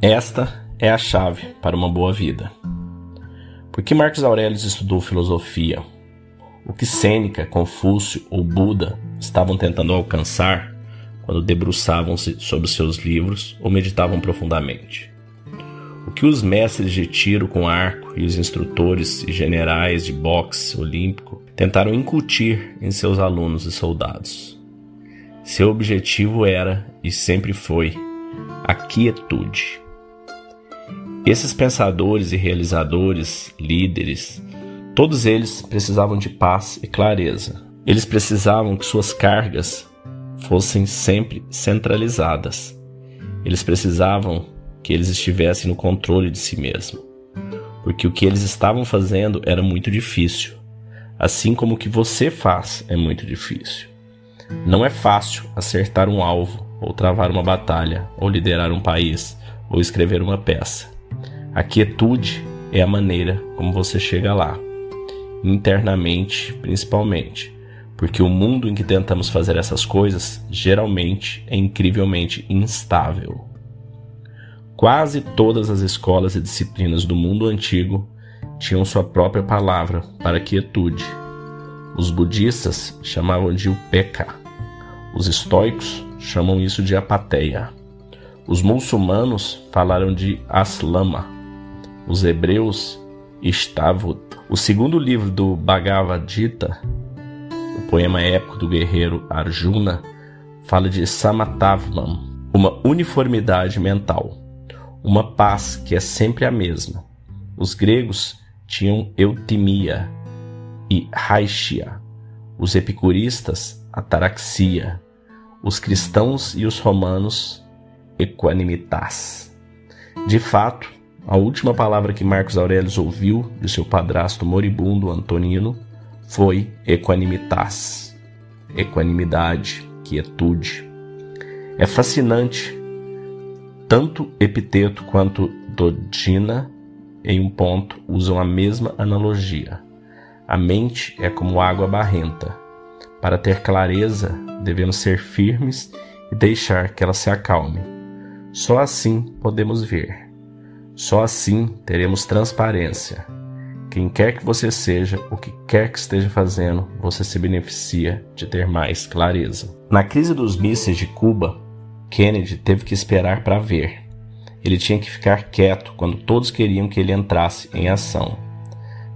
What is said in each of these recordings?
Esta é a chave para uma boa vida. Por que Marcos Aurelius estudou filosofia? O que Sêneca, Confúcio ou Buda estavam tentando alcançar quando debruçavam-se sobre seus livros ou meditavam profundamente? O que os mestres de tiro com arco e os instrutores e generais de boxe olímpico tentaram incutir em seus alunos e soldados? Seu objetivo era e sempre foi a quietude. Esses pensadores e realizadores, líderes, todos eles precisavam de paz e clareza. Eles precisavam que suas cargas fossem sempre centralizadas. Eles precisavam que eles estivessem no controle de si mesmo, porque o que eles estavam fazendo era muito difícil, assim como o que você faz é muito difícil. Não é fácil acertar um alvo, ou travar uma batalha, ou liderar um país, ou escrever uma peça. A quietude é a maneira como você chega lá, internamente principalmente, porque o mundo em que tentamos fazer essas coisas geralmente é incrivelmente instável. Quase todas as escolas e disciplinas do mundo antigo tinham sua própria palavra para quietude. Os budistas chamavam de upeka, os estoicos chamam isso de apateia. Os muçulmanos falaram de aslama, os hebreus Istavut. O segundo livro do Bhagavad Gita, o poema épico do guerreiro Arjuna, fala de Samatavamam, uma uniformidade mental, uma paz que é sempre a mesma. Os gregos tinham eutimia e raixia, os epicuristas ataraxia, os cristãos e os romanos equanimitas. De fato, a última palavra que Marcos Aurelius ouviu de seu padrasto moribundo Antonino foi equanimitas, equanimidade, quietude. É fascinante, tanto Epiteto quanto Dodina, em um ponto, usam a mesma analogia. A mente é como água barrenta. Para ter clareza, devemos ser firmes e deixar que ela se acalme. Só assim podemos ver. Só assim teremos transparência. Quem quer que você seja, o que quer que esteja fazendo, você se beneficia de ter mais clareza. Na crise dos mísseis de Cuba, Kennedy teve que esperar para ver. Ele tinha que ficar quieto quando todos queriam que ele entrasse em ação,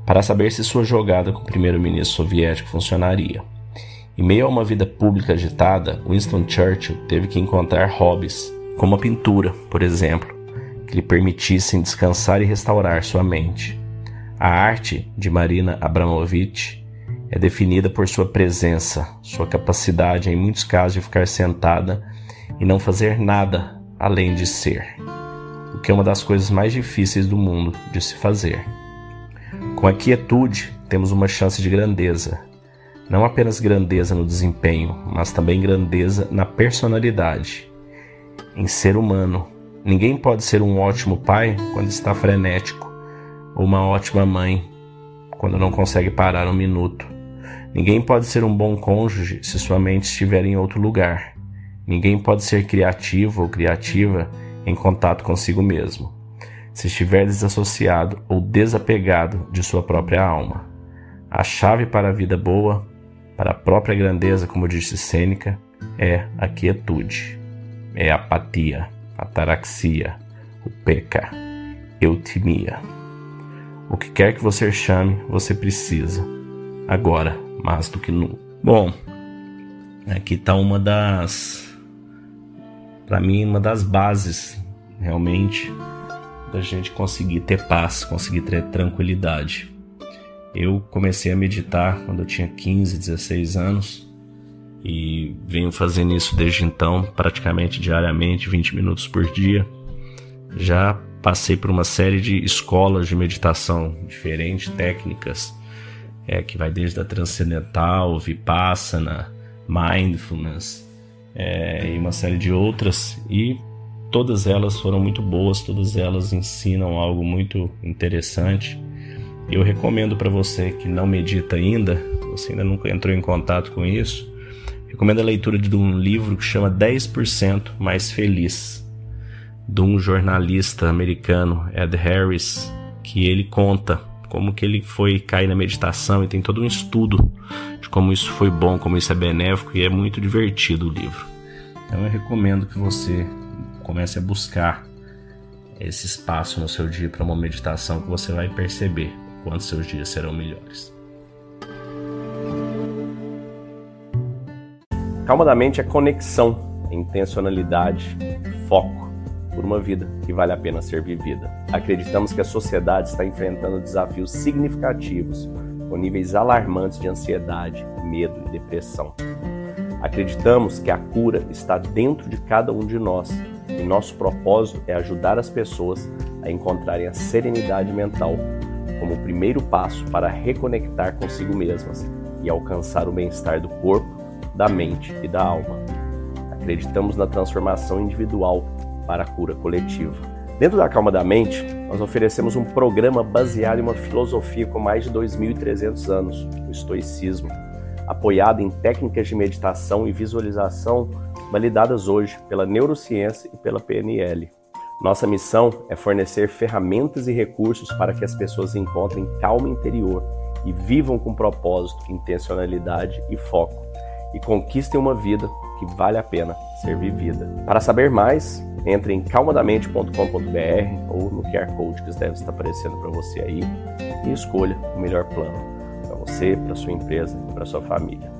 para saber se sua jogada com o primeiro-ministro soviético funcionaria. Em meio a uma vida pública agitada, Winston Churchill teve que encontrar hobbies, como a pintura, por exemplo, que lhe permitissem descansar e restaurar sua mente. A arte de Marina Abramovic é definida por sua presença, sua capacidade, em muitos casos, de ficar sentada e não fazer nada além de ser, o que é uma das coisas mais difíceis do mundo de se fazer. Com a quietude, temos uma chance de grandeza, não apenas grandeza no desempenho, mas também grandeza na personalidade, em ser humano, Ninguém pode ser um ótimo pai quando está frenético, ou uma ótima mãe quando não consegue parar um minuto. Ninguém pode ser um bom cônjuge se sua mente estiver em outro lugar. Ninguém pode ser criativo ou criativa em contato consigo mesmo, se estiver desassociado ou desapegado de sua própria alma. A chave para a vida boa, para a própria grandeza, como disse Sêneca, é a quietude, é a apatia ataraxia, o peca, eutimia. O que quer que você chame, você precisa, agora mais do que nunca. Bom, aqui está uma das, para mim, uma das bases realmente da gente conseguir ter paz, conseguir ter tranquilidade. Eu comecei a meditar quando eu tinha 15, 16 anos e venho fazendo isso desde então, praticamente diariamente, 20 minutos por dia. Já passei por uma série de escolas de meditação diferentes, técnicas, é, que vai desde a transcendental, vipassana, mindfulness é, e uma série de outras, e todas elas foram muito boas, todas elas ensinam algo muito interessante. Eu recomendo para você que não medita ainda, você ainda nunca entrou em contato com isso, Recomendo a leitura de um livro que chama 10% Mais Feliz, de um jornalista americano, Ed Harris, que ele conta como que ele foi cair na meditação e tem todo um estudo de como isso foi bom, como isso é benéfico e é muito divertido o livro. Então eu recomendo que você comece a buscar esse espaço no seu dia para uma meditação que você vai perceber quanto seus dias serão melhores. Calma da mente é conexão, é intencionalidade, foco por uma vida que vale a pena ser vivida. Acreditamos que a sociedade está enfrentando desafios significativos, com níveis alarmantes de ansiedade, medo e depressão. Acreditamos que a cura está dentro de cada um de nós e nosso propósito é ajudar as pessoas a encontrarem a serenidade mental como o primeiro passo para reconectar consigo mesmas e alcançar o bem-estar do corpo, da mente e da alma. Acreditamos na transformação individual para a cura coletiva. Dentro da Calma da Mente, nós oferecemos um programa baseado em uma filosofia com mais de 2.300 anos, o estoicismo, apoiado em técnicas de meditação e visualização validadas hoje pela neurociência e pela PNL. Nossa missão é fornecer ferramentas e recursos para que as pessoas encontrem calma interior e vivam com propósito, intencionalidade e foco, e conquistem uma vida que vale a pena ser vivida. Para saber mais, entre em calmadamente.com.br ou no QR Code que deve estar aparecendo para você aí e escolha o melhor plano para você, para sua empresa e para sua família.